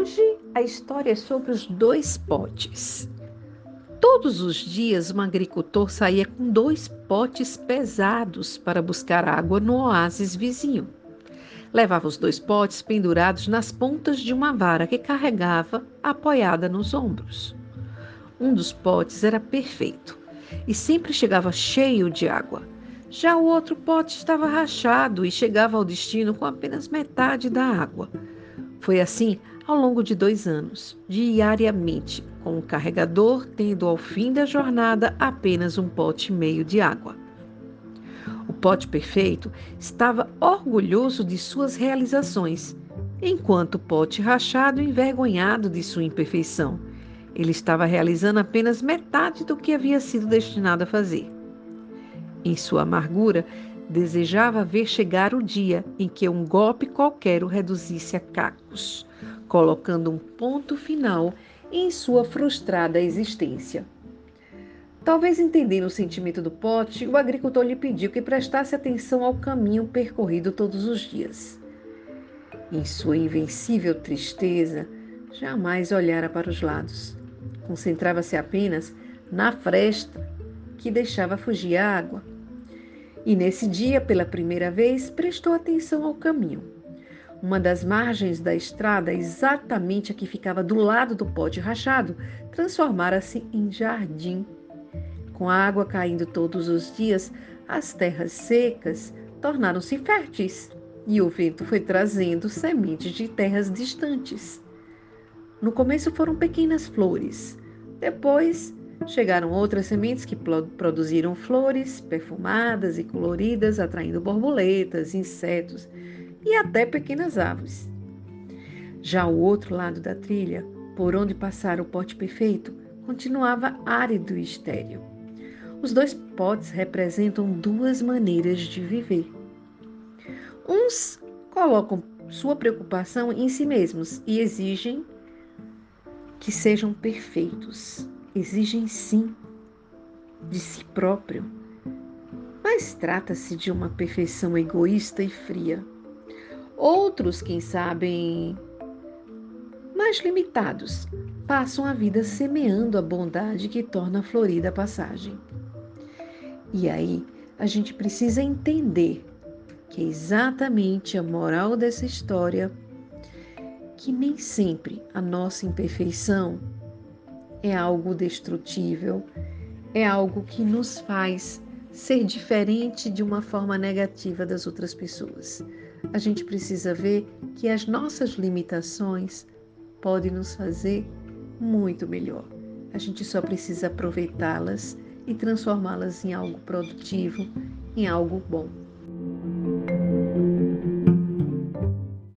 Hoje a história é sobre os dois potes. Todos os dias um agricultor saía com dois potes pesados para buscar água no oásis vizinho. Levava os dois potes pendurados nas pontas de uma vara que carregava apoiada nos ombros. Um dos potes era perfeito e sempre chegava cheio de água. Já o outro pote estava rachado e chegava ao destino com apenas metade da água. Foi assim ao longo de dois anos, diariamente, com o carregador tendo ao fim da jornada apenas um pote e meio de água. O pote perfeito estava orgulhoso de suas realizações, enquanto o pote rachado envergonhado de sua imperfeição. Ele estava realizando apenas metade do que havia sido destinado a fazer. Em sua amargura, desejava ver chegar o dia em que um golpe qualquer o reduzisse a cacos, colocando um ponto final em sua frustrada existência. Talvez entendendo o sentimento do pote, o agricultor lhe pediu que prestasse atenção ao caminho percorrido todos os dias. Em sua invencível tristeza, jamais olhara para os lados. Concentrava-se apenas na fresta que deixava fugir a água. E nesse dia, pela primeira vez, prestou atenção ao caminho. Uma das margens da estrada, exatamente a que ficava do lado do pote rachado, transformara-se em jardim. Com a água caindo todos os dias, as terras secas tornaram-se férteis e o vento foi trazendo sementes de terras distantes. No começo foram pequenas flores, depois chegaram outras sementes que produziram flores perfumadas e coloridas, atraindo borboletas, insetos e até pequenas aves. Já o outro lado da trilha, por onde passara o pote perfeito, continuava árido e estéril. Os dois potes representam duas maneiras de viver. Uns colocam sua preocupação em si mesmos e exigem que sejam perfeitos. Exigem sim de si próprio, mas trata-se de uma perfeição egoísta e fria. Outros, quem sabem, mais limitados, passam a vida semeando a bondade que torna florida a passagem. E aí, a gente precisa entender que é exatamente a moral dessa história que nem sempre a nossa imperfeição é algo destrutível, é algo que nos faz ser diferente de uma forma negativa das outras pessoas a gente precisa ver que as nossas limitações podem nos fazer muito melhor. A gente só precisa aproveitá-las e transformá-las em algo produtivo, em algo bom.